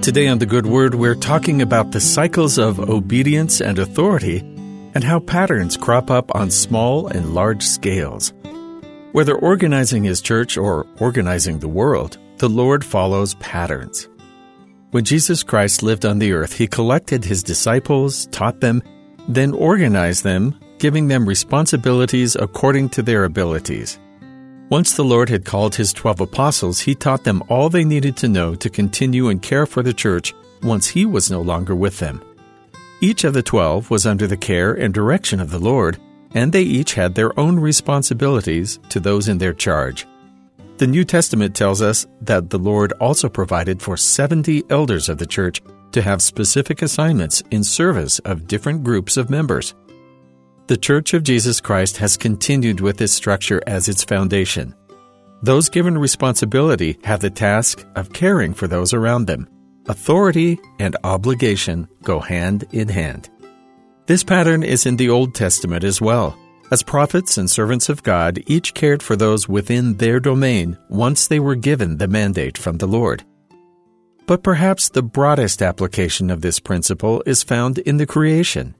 Today on The Good Word, we're talking about the cycles of obedience and authority and how patterns crop up on small and large scales. Whether organizing his church or organizing the world, the Lord follows patterns. When Jesus Christ lived on the earth, he collected his disciples, taught them, then organized them, giving them responsibilities according to their abilities. Once the Lord had called his twelve apostles, he taught them all they needed to know to continue and care for the church once he was no longer with them. Each of the twelve was under the care and direction of the Lord, and they each had their own responsibilities to those in their charge. The New Testament tells us that the Lord also provided for 70 elders of the church to have specific assignments in service of different groups of members. The Church of Jesus Christ has continued with this structure as its foundation. Those given responsibility have the task of caring for those around them. Authority and obligation go hand in hand. This pattern is in the Old Testament as well. As prophets and servants of God, each cared for those within their domain once they were given the mandate from the Lord. But perhaps the broadest application of this principle is found in the creation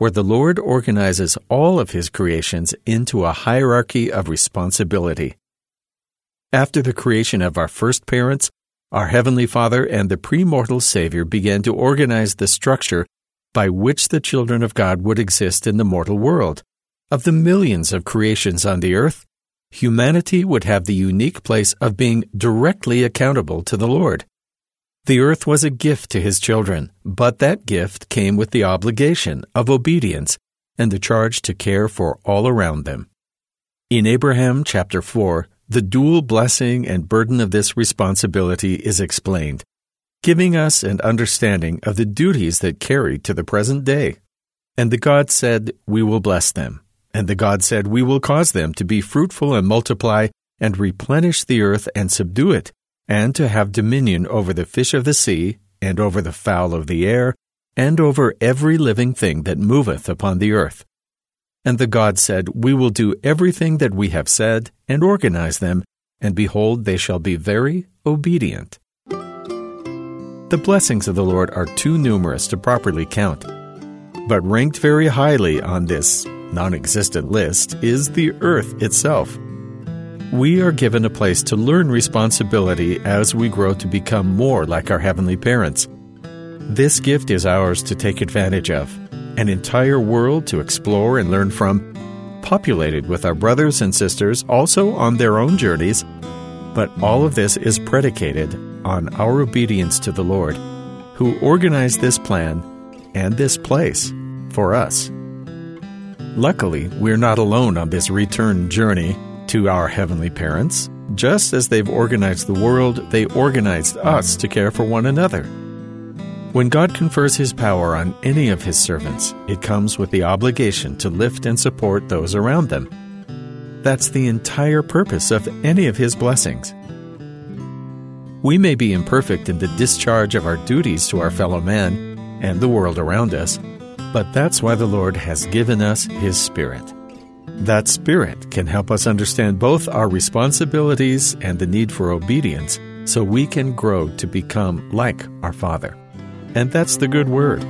where the Lord organizes all of His creations into a hierarchy of responsibility. After the creation of our first parents, our Heavenly Father and the premortal Savior began to organize the structure by which the children of God would exist in the mortal world. Of the millions of creations on the earth, humanity would have the unique place of being directly accountable to the Lord. The earth was a gift to his children, but that gift came with the obligation of obedience and the charge to care for all around them. In Abraham chapter 4, the dual blessing and burden of this responsibility is explained, giving us an understanding of the duties that carry to the present day. And the God said, We will bless them. And the God said, We will cause them to be fruitful and multiply and replenish the earth and subdue it and to have dominion over the fish of the sea, and over the fowl of the air, and over every living thing that moveth upon the earth. And the God said, We will do everything that we have said, and organize them, and behold, they shall be very obedient. The blessings of the Lord are too numerous to properly count. But ranked very highly on this non existent list is the earth itself we are given a place to learn responsibility as we grow to become more like our heavenly parents. This gift is ours to take advantage of, an entire world to explore and learn from, populated with our brothers and sisters also on their own journeys. But all of this is predicated on our obedience to the Lord, who organized this plan and this place for us. Luckily, we're not alone on this return journey to our heavenly parents. Just as they've organized the world, they organized us to care for one another. When God confers His power on any of His servants, it comes with the obligation to lift and support those around them. That's the entire purpose of any of His blessings. We may be imperfect in the discharge of our duties to our fellow man and the world around us, but that's why the Lord has given us His Spirit. That Spirit can help us understand both our responsibilities and the need for obedience so we can grow to become like our Father. And that's the good word.